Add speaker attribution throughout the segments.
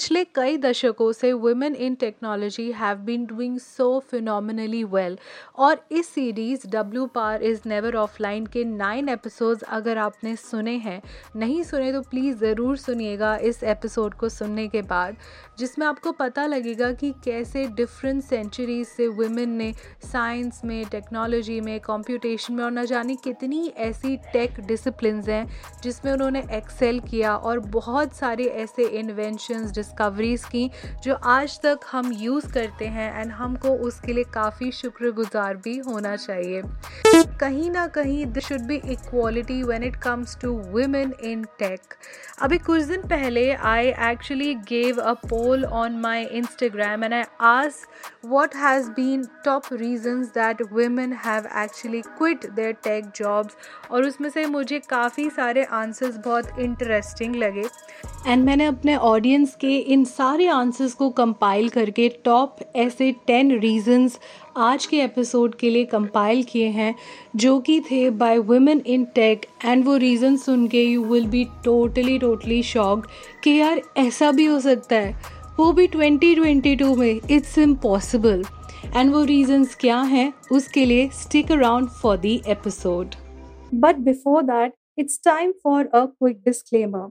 Speaker 1: पिछले कई दशकों से women in technology have been doing so phenomenally well और इस series W par is never offline के नाइन एपिसोड्स अगर आपने सुने हैं, नहीं सुने तो प्लीज़ ज़रूर सुनिएगा इस एपिसोड को सुनने के बाद, जिसमें आपको पता लगेगा कि कैसे डिफरेंट सेंचुरीज से वुमेन ने साइंस में टेक्नोलॉजी में कंप्यूटेशन में और न जाने कितनी ऐसी टेक डिसिप्लिन हैं जिसमें उन्होंने एक्सेल किया और बहुत सारे ऐसे इन्वेंशंस डिस्कवरीज की, जो आज तक हम यूज़ करते हैं एंड हमको उसके लिए काफ़ी शुक्रगुजार भी होना चाहिए। कहीं ना कहीं this should be equality when it comes to women in tech अभी कुछ दिन पहले I actually gave a poll on my Instagram and I ask what has been top reasons that women have actually quit their tech jobs और उसमें से मुझे काफ़ी सारे आंसर्स बहुत इंटरेस्टिंग लगे। एंड मैंने अपने ऑडियंस के इन सारे आंसर्स को कंपाइल करके टॉप ऐसे टेन रीजंस आज के एपिसोड के लिए कंपाइल किए हैं, जो कि थे by women in tech and वो रीज़न सुन के you will be totally totally shock कि यार ऐसा भी हो सकता है। वो भी 2022 में इट्स इम्पॉसिबल एंड वो रीजंस क्या हैं, उसके लिए stick around for the episode but before that it's time for a quick disclaimer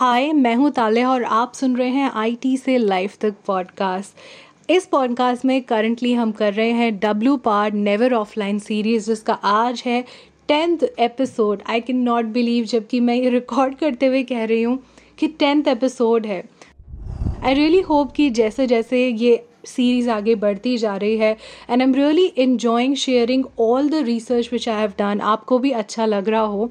Speaker 1: हाय, मैं हूँ ताले और आप सुन रहे हैं आईटी से लाइफ तक पॉडकास्ट इस पॉडकास्ट में करंटली हम कर रहे हैं W par never offline series जिसका आज है tenth episode I can not believe जबकि मैं ये रिकॉर्ड करते हुए कह रही हूँ कि टेंथ एपिसोड है। आई रियली होप कि जैसे जैसे ये सीरीज़ आगे बढ़ती जा रही है and I am really enjoying sharing all the research which I have done आपको भी अच्छा लग रहा हो।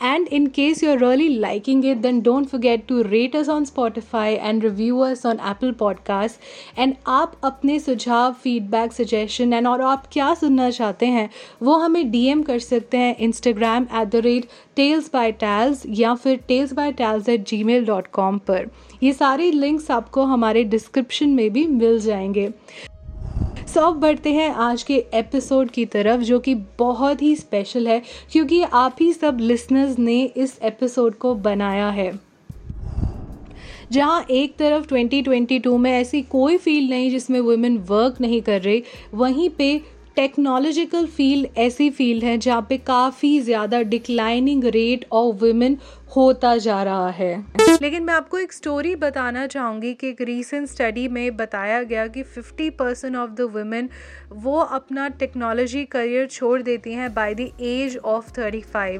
Speaker 1: And in case you're really liking it, then don't forget to rate us on Spotify and review us on Apple Podcasts. And आप अपने सुझाव feedback suggestion and और आप क्या सुनना चाहते हैं वो हमें डीएम कर सकते हैं Instagram at the rate tales by tales या फिर tales by tales at Gmail dot com पर ये सारे लिंक्स आपको हमारे डिस्क्रिप्शन में भी मिल जाएँगे सो अब बढ़ते हैं आज के एपिसोड की तरफ़, जो कि बहुत ही स्पेशल है, क्योंकि आप ही सब लिसनर्स ने इस एपिसोड को बनाया है। जहाँ एक तरफ़ 2022 में ऐसी कोई फ़ील्ड नहीं जिसमें वुमेन वर्क नहीं कर रही, वहीं पे टेक्नोलॉजिकल फ़ील्ड ऐसी फ़ील्ड है जहाँ पे काफ़ी ज़्यादा डिक्लाइनिंग रेट ऑफ़ वुमेन होता जा रहा है। लेकिन मैं आपको एक स्टोरी बताना चाहूँगी कि एक रीसेंट स्टडी में बताया गया कि 50 परसेंट ऑफ़ द वुमेन वो अपना टेक्नोलॉजी करियर छोड़ देती हैं बाय द एज ऑफ़ 35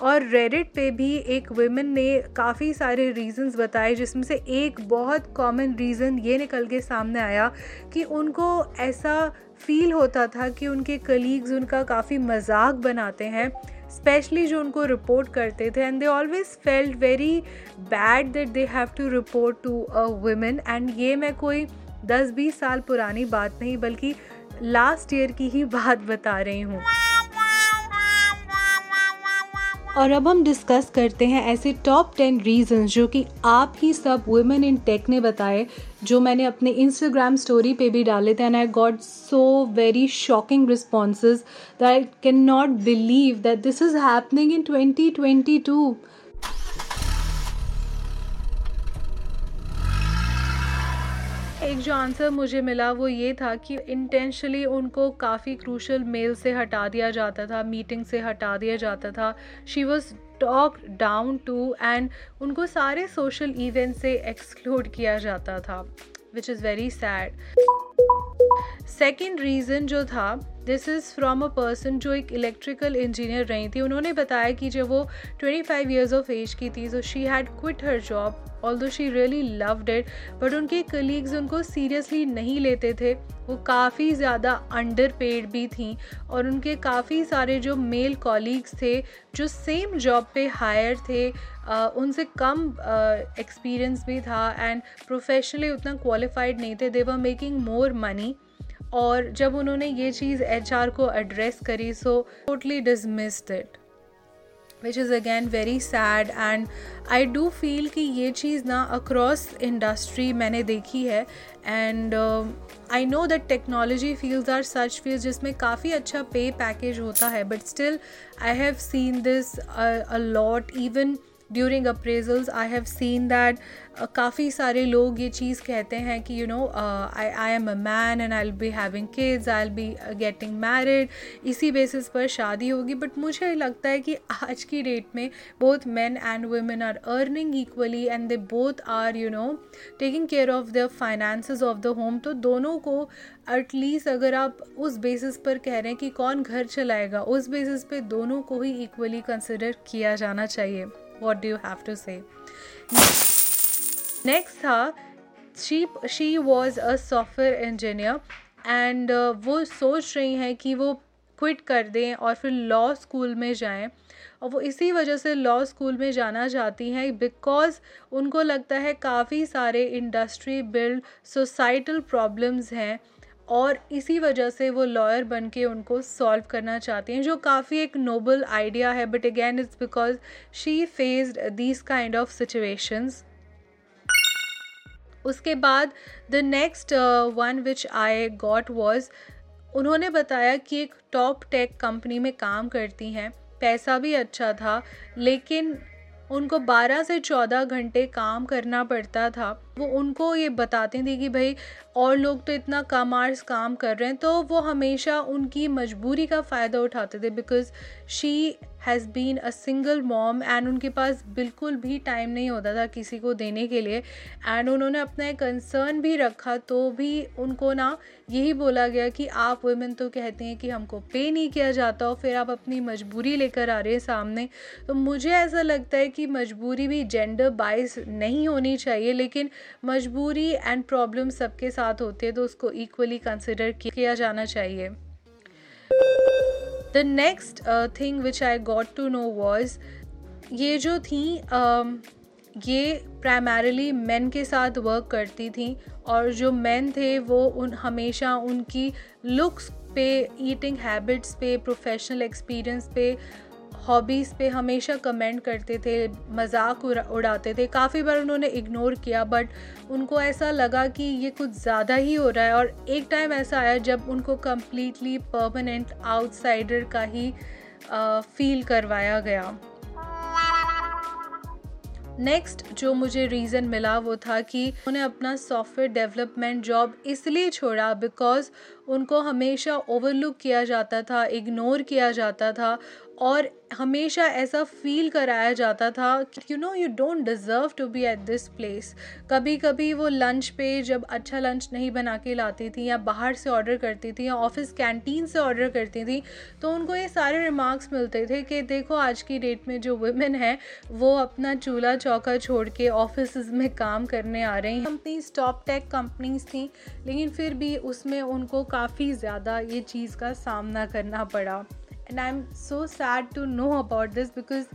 Speaker 1: और रेडिट पे भी एक वेमेन ने काफ़ी सारे रीज़न्स बताए, जिसमें से एक बहुत कॉमन रीज़न ये निकल के सामने आया कि उनको ऐसा फील होता था कि उनके कलीग्स उनका काफ़ी मज़ाक बनाते हैं स्पेशली जो उनको रिपोर्ट करते थे and they always felt very bad that they have to report to a women and ये मैं कोई दस बीस साल पुरानी बात नहीं, बल्कि लास्ट ईयर की ही बात बता रही हूँ। और अब हम डिस्कस करते हैं ऐसे टॉप टेन रीजंस जो कि आप ही सब वुमेन इन टेक ने बताए, जो मैंने अपने इंस्टाग्राम स्टोरी पे भी डाले थे and I got so very shocking responses that I can not believe that this is happening in twenty twenty two एक जो आंसर मुझे मिला वो ये था कि इंटेंशली उनको काफ़ी क्रूशल मेल से हटा दिया जाता था मीटिंग से हटा दिया जाता था। She was talk down to and उनको सारे सोशल इवेंट से एक्सक्लूड किया जाता था which is very sad second reason जो था this is from a person जो एक इलेक्ट्रिकल इंजीनियर रही थी। उन्होंने बताया कि जब वो 25 फाइव ईयर्स ऑफ़ एज की थी तो she had quit her job although she really loved it but उनके कलीग्स उनको सीरियसली नहीं लेते थे। वो काफ़ी ज़्यादा अंडर पेड भी थी और उनके काफ़ी सारे जो मेल कॉलीग्स थे जो सेम जॉब पे हायर थे uh, उनसे कम एक्सपीरियंस भी था एंड प्रोफेशनली उतना क्वालिफाइड नहीं थे। They were making more money और जब उन्होंने ये चीज़ एचआर को एड्रेस करी so totally dismissed it which is again very sad and I do feel कि ये चीज़ ना अक्रॉस इंडस्ट्री मैंने देखी है। And I know that technology fields are such field जिसमें काफ़ी अच्छा पे पैकेज होता है but still I have seen this a lot even during appraisals I have seen that काफ़ी सारे लोग ये चीज़ कहते हैं कि you know I I am a man and I be having kids I be getting married इसी basis पर शादी होगी बट मुझे लगता है कि आज की डेट में both man and women are earning equally and they both are you know taking care of the finances of the home तो दोनों को एटलीस्ट अगर आप उस बेसिस पर कह रहे हैं कि कौन घर चलाएगा, उस बेसिस पे दोनों को ही इक्वली कंसिडर किया जाना चाहिए। What do have to say? Next था she she was a software engineer and वो सोच रही हैं कि वो क्विट कर दें और फिर लॉ स्कूल में जाएँ। और वो इसी वजह से लॉ स्कूल में जाना चाहती हैं बिकॉज़ उनको लगता है काफ़ी सारे इंडस्ट्री बिल्ड सोसाइटल प्रॉब्लम्स हैं। और इसी वजह से वो लॉयर बन के उनको सॉल्व करना चाहती हैं, जो काफ़ी एक नोबल आइडिया है but again it's because she faced these kind of situations उसके बाद the next one which I got was उन्होंने बताया कि एक टॉप टेक कंपनी में काम करती हैं। पैसा भी अच्छा था, लेकिन उनको 12 से 14 घंटे काम करना पड़ता था। वो उनको ये बताते थे कि भाई, और लोग तो इतना कम आर्स काम कर रहे हैं तो वो हमेशा उनकी मजबूरी का फ़ायदा उठाते थे because she has been a single mom and उनके पास बिल्कुल भी टाइम नहीं होता था किसी को देने के लिए। एंड उन्होंने अपना एक कंसर्न भी रखा तो भी उनको ना यही बोला गया कि आप वुमेन तो कहते हैं कि हमको पे नहीं किया जाता और फिर आप अपनी मजबूरी लेकर आ रहे हैं सामने। तो मुझे ऐसा लगता है कि मजबूरी भी जेंडर बाइस नहीं होनी चाहिए, लेकिन मजबूरी एंड प्रॉब्लम सबके साथ होती है तो उसको इक्वली कंसिडर किया जाना चाहिए। The next thing which I got to know was ये जो थी uh, ये प्राइमरली मेन के साथ वर्क करती थी और जो मेन थे वो उन हमेशा उनकी लुक्स पे ईटिंग हैबिट्स पे प्रोफेशनल एक्सपीरियंस पे हॉबीज़ पे हमेशा कमेंट करते थे, मज़ाक उड़ाते थे। काफ़ी बार उन्होंने इग्नोर किया बट उनको ऐसा लगा कि ये कुछ ज़्यादा ही हो रहा है। और एक टाइम ऐसा आया जब उनको कम्प्लीटली परमानेंट आउटसाइडर का ही फील करवाया गया। नेक्स्ट जो मुझे रीज़न मिला वो था कि उन्हें अपना सॉफ्टवेयर डेवलपमेंट जॉब इसलिए छोड़ा बिकॉज़ उनको हमेशा ओवरलुक किया जाता था इग्नोर किया जाता था। और हमेशा ऐसा फील कराया जाता था you know you don't deserve to be at this place कभी कभी वो लंच पे जब अच्छा लंच नहीं बना के लाती थी या बाहर से ऑर्डर करती थी या ऑफ़िस कैंटीन से ऑर्डर करती थी तो उनको ये सारे रिमार्क्स मिलते थे कि देखो आज की डेट में जो वुमेन है, वो अपना चूल्हा चौका छोड़ के ऑफ़िस में काम करने आ रही हैं। कंपनीज़ टॉप टेक कंपनीज़ थी, लेकिन फिर भी उसमें उनको काफ़ी ज़्यादा ये चीज़ का सामना करना पड़ा। And i'm so sad to know about this because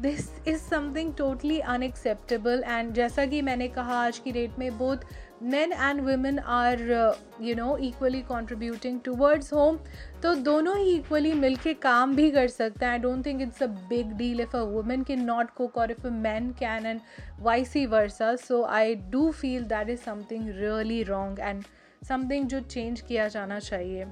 Speaker 1: this is something totally unacceptable and जैसा कि मैंने कहा, आज की डेट में बोथ men and women are you know equally contributing towards home. तो दोनों ही इक्वली मिल के काम भी कर सकते हैं. I don't think it's a big deal if a women can not cook और if a man can and vice versa so I do feel that is something really wrong and something जो change किया जाना चाहिए.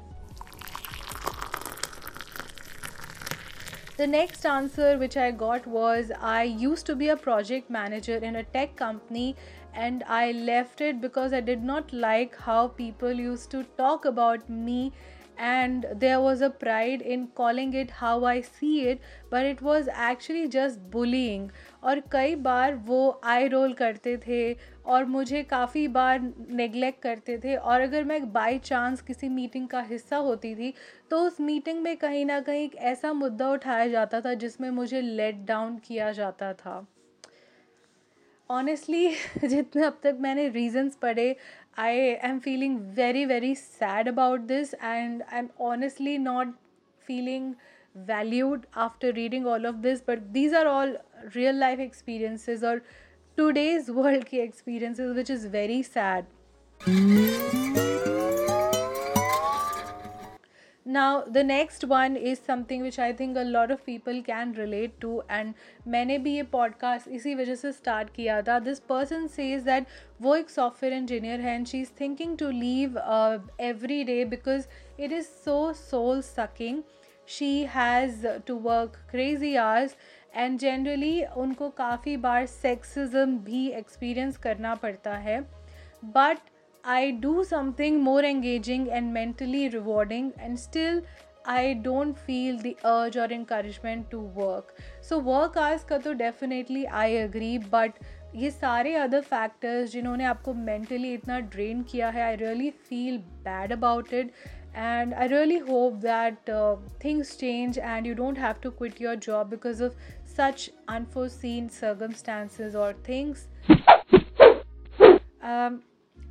Speaker 1: The next answer which I got was I used to be a project manager in a tech company and I left it because I did not like how people used to talk about me and there was a pride in calling it how I see it, but it was actually just bullying. और कई बार वो आई role करते थे और मुझे काफ़ी बार neglect करते थे और अगर मैं बाई चांस किसी मीटिंग का हिस्सा होती थी तो उस मीटिंग में कहीं ना कहीं एक ऐसा मुद्दा उठाया जाता था जिसमें मुझे लेट डाउन किया जाता था ऑनेस्टली जितने अब तक मैंने रीजन्स पढ़े I I am feeling very very sad about this and I am honestly not feeling valued after reading all of this but these are all real life experiences और today's world की experiences which is very sad now, the next one is something which i think a lot of people can relate to, and मैंने भी ये podcast इसी वजह से start किया था। दिस पर्सन सेज दैट वो एक सॉफ्टवेयर इंजीनियर है and she is thinking to leave every day because it is so soul sucking she has to work crazy hours and generally उनको काफ़ी बार सेक्सिज्म भी एक्सपीरियंस करना पड़ता है। But I do something more engaging and mentally rewarding, and still I don't feel the urge or encouragement to work. So, work hours का तो definitely I agree, but ये सारे अदर फैक्टर्स जिन्होंने आपको मेंटली इतना ड्रेन किया है I really feel bad about it and i really hope that uh, things change and you don't have to quit your job because of such unforeseen circumstances or things um,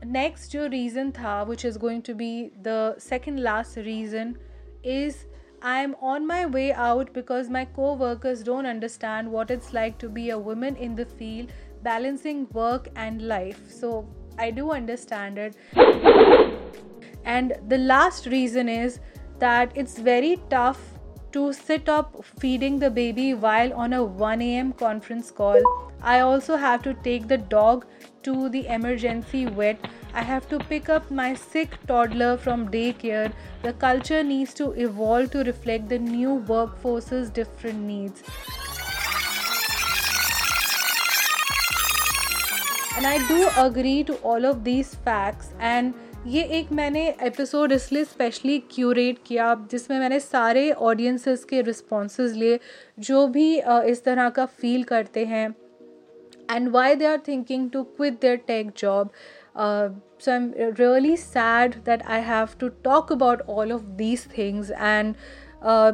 Speaker 1: next जो reason था which is going to be the second last reason is I am on my way out because my co workers don't understand what it's like to be a woman in the field, balancing work and life. So I do understand it. And the last reason is that it's very tough to sit up feeding the baby while on a 1 a.m. conference call. I also have to take the dog to the emergency vet. I have to pick up my sick toddler from daycare. The culture needs to evolve to reflect the new workforce's different needs. And I do agree to all of these facts and ये एक मैंने episode इसलिए specially curate किया जिसमें मैंने सारे audiences के responses लिए जो भी इस तरह का फील करते हैं and why they are thinking to quit their tech job. Uh, so I'm really sad that I have to talk about all of these things and uh,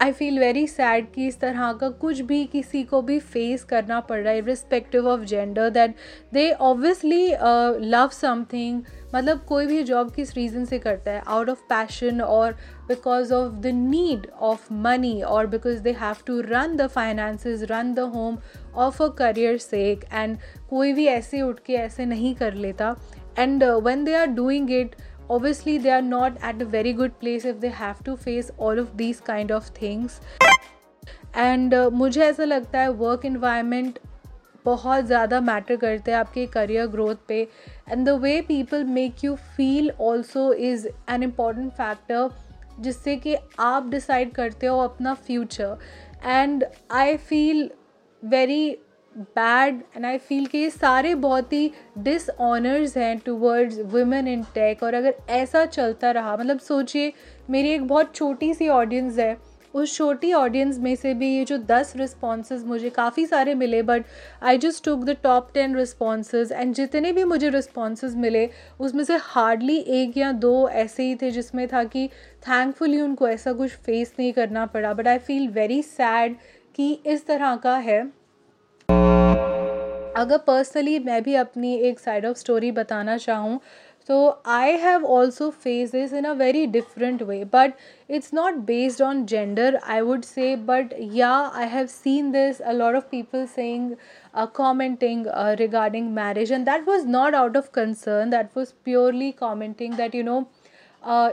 Speaker 1: I feel very sad कि इस तरह का कुछ भी किसी को भी face करना पड़ रहा है respective of gender that they obviously love something मतलब कोई भी जॉब किस रीज़न से करता है आउट ऑफ़ पैशन और because of the need of money और because they have to run the finances run the home of a career sake and कोई भी ऐसे उठ के ऐसे नहीं कर लेता. And when they are doing it obviously they are not at a very good place if they have to face all of these kind of things. And uh, मुझे ऐसा लगता है वर्क इन्वायरमेंट बहुत ज़्यादा मैटर करते हैं आपके career growth पे। And the way people make you feel also is an important factor जिससे कि आप डिसाइड करते हो अपना future and I feel very bad and I feel कि ये सारे बहुत ही डिसऑनर्स हैं टूवर्ड्स वुमेन इन टेक और अगर ऐसा चलता रहा मतलब सोचिए, मेरी एक बहुत छोटी सी ऑडियंस है, उस छोटी ऑडियंस में से भी ये जो दस रिस्पॉन्सेज मुझे काफ़ी सारे मिले but I just took the top ten responses and जितने भी मुझे रिस्पॉन्सेज मिले, उसमें से हार्डली एक या दो ऐसे ही थे जिसमें था कि थैंकफुली उनको ऐसा कुछ फेस नहीं करना पड़ा but I feel very sad कि इस तरह का है। अगर पर्सनली मैं भी अपनी एक साइड ऑफ़ स्टोरी बताना चाहूँ तो I have also face this in a very different way but it's not based on gender I would say but yeah I have seen this a lot of people saying commenting regarding marriage and that was not out of concern that was purely commenting that you know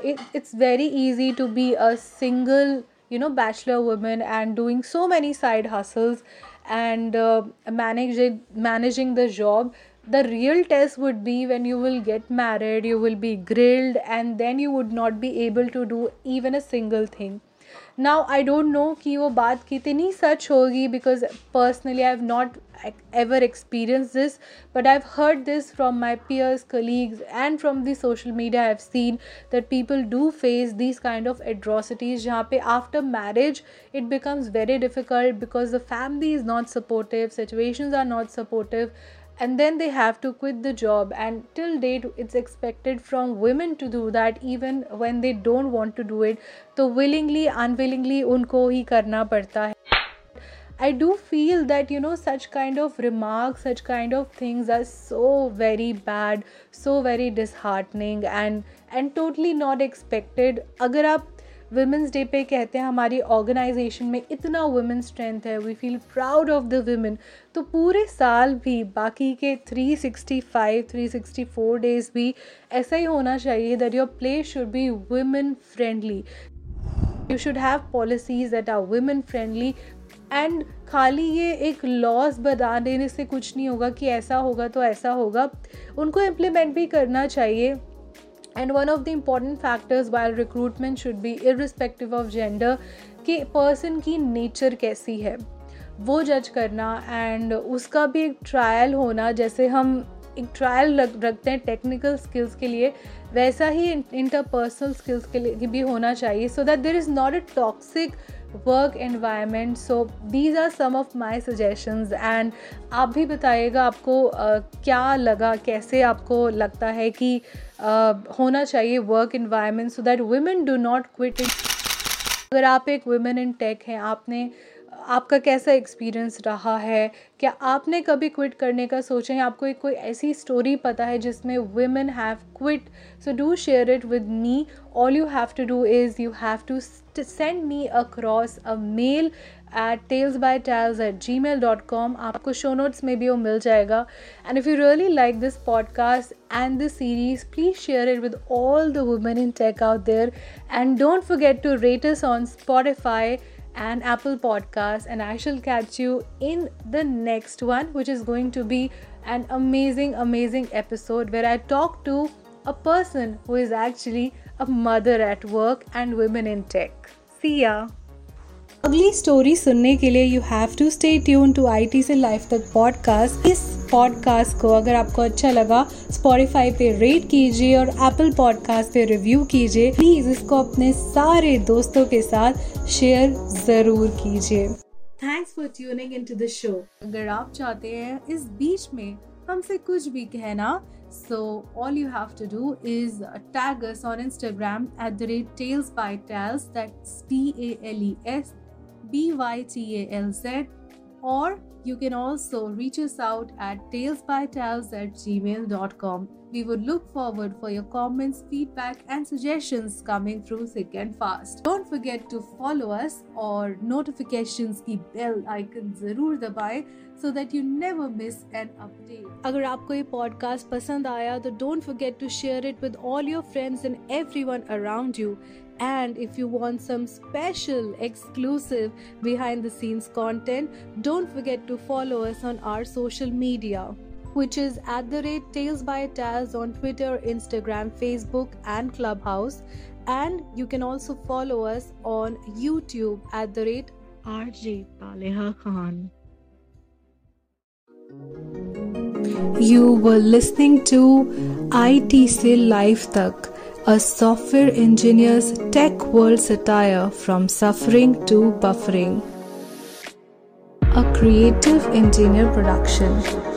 Speaker 1: it's very easy to be a single you know bachelor women and doing so many side hustles and uh, managing managing the job the real test would be when you will get married you will be grilled and then you would not be able to do even a single thing now I don't know कि वो बात कितनी सच होगी because personally I have not ever experience this but I have heard this from my peers colleagues and from the social media I have seen that people do face this kind of atrocities जहाँ पे after marriage it becomes very difficult because the family is not supportive situation are not supportive and then they have to quit the job and till date it's expected from women to do that even when they don't want to do it. So willingly unwillingly unko hi karna padta hai i do feel that you know such kind of remarks such kind of things are so very bad so very disheartening and and totally not expected. agar aap women's day पे कहते हैं, हमारी organisation में इतना women strength है we feel proud of the women तो पूरे साल भी, बाकी के 365 364 डेज़ भी ऐसा ही होना चाहिए that your place should be women friendly you should have policies that are women friendly and खाली ये एक लॉज बता देने से कुछ नहीं होगा कि ऐसा होगा तो ऐसा होगा. उनको इम्प्लीमेंट भी करना चाहिए. And one of the important factors while recruitment should be irrespective of gender कि पर्सन की नेचर कैसी है। वो जज करना एंड उसका भी एक ट्रायल होना, जैसे हम एक ट्रायल रख, रखते हैं टेक्निकल स्किल्स के लिए, वैसा ही इंटरपर्सनल स्किल्स के लिए भी होना चाहिए। So that there is not a toxic work environment so these are some of my suggestions and आप भी बताइएगा आपको uh, क्या लगा कैसे आपको लगता है कि uh, होना चाहिए work environment so that women do not quit अगर आप एक वुमेन इन टेक हैं आपने आपका कैसा एक्सपीरियंस रहा है? क्या आपने कभी क्विट करने का सोचा है? आपको एक कोई ऐसी स्टोरी पता है जिसमें women have quit so do share it with me all you have to do is you have to send me across a mail at tales by tales at gmail dot com आपको show notes में भी वो मिल जाएगा। And if you really like this podcast and this series please share it with all the women in tech out there and don't forget to rate on Spotify and Apple Podcasts. And I shall catch you in the next one, which is going to be an amazing, amazing episode where I talk to a person who is actually a mother at work and women in tech. See ya. अगली story सुनने के लिए you have to stay tune to I T से life तक podcast इस podcast को अगर आपको अच्छा लगा स्पॉटिफाई पे रेट कीजिए और एप्पल पॉडकास्ट पे रिव्यू कीजिए. प्लीज़ इसको अपने सारे दोस्तों के साथ शेयर ज़रूर कीजिए. Thanks for tuning in to the show अगर आप चाहते हैं इस बीच में हमसे कुछ भी कहना, so all you have to do is tag us on instagram at the rate tales by tales. That's t-a-l-e-s B-Y-T-A-L-Z or you can also reach us out at talesbytales at gmail.com. We would look forward for your comments, feedback and suggestions coming through thick and fast. Don't forget to follow us or notifications की bell icon जरूर दबाएं so that you never miss an update. अगर आपको ये podcast पसंद आया तो don't forget to share it with all your friends and everyone around you. And if you want some special, exclusive, behind the scenes content, don't forget to follow us on our social media, which is at the rate Tales by Taz on Twitter, Instagram, Facebook, and Clubhouse. And you can also follow us on YouTube at the rate RJ Paleha Khan. You were listening to IT Se Life Tak a software engineer's tech world satire from suffering to buffering. A creative engineer production.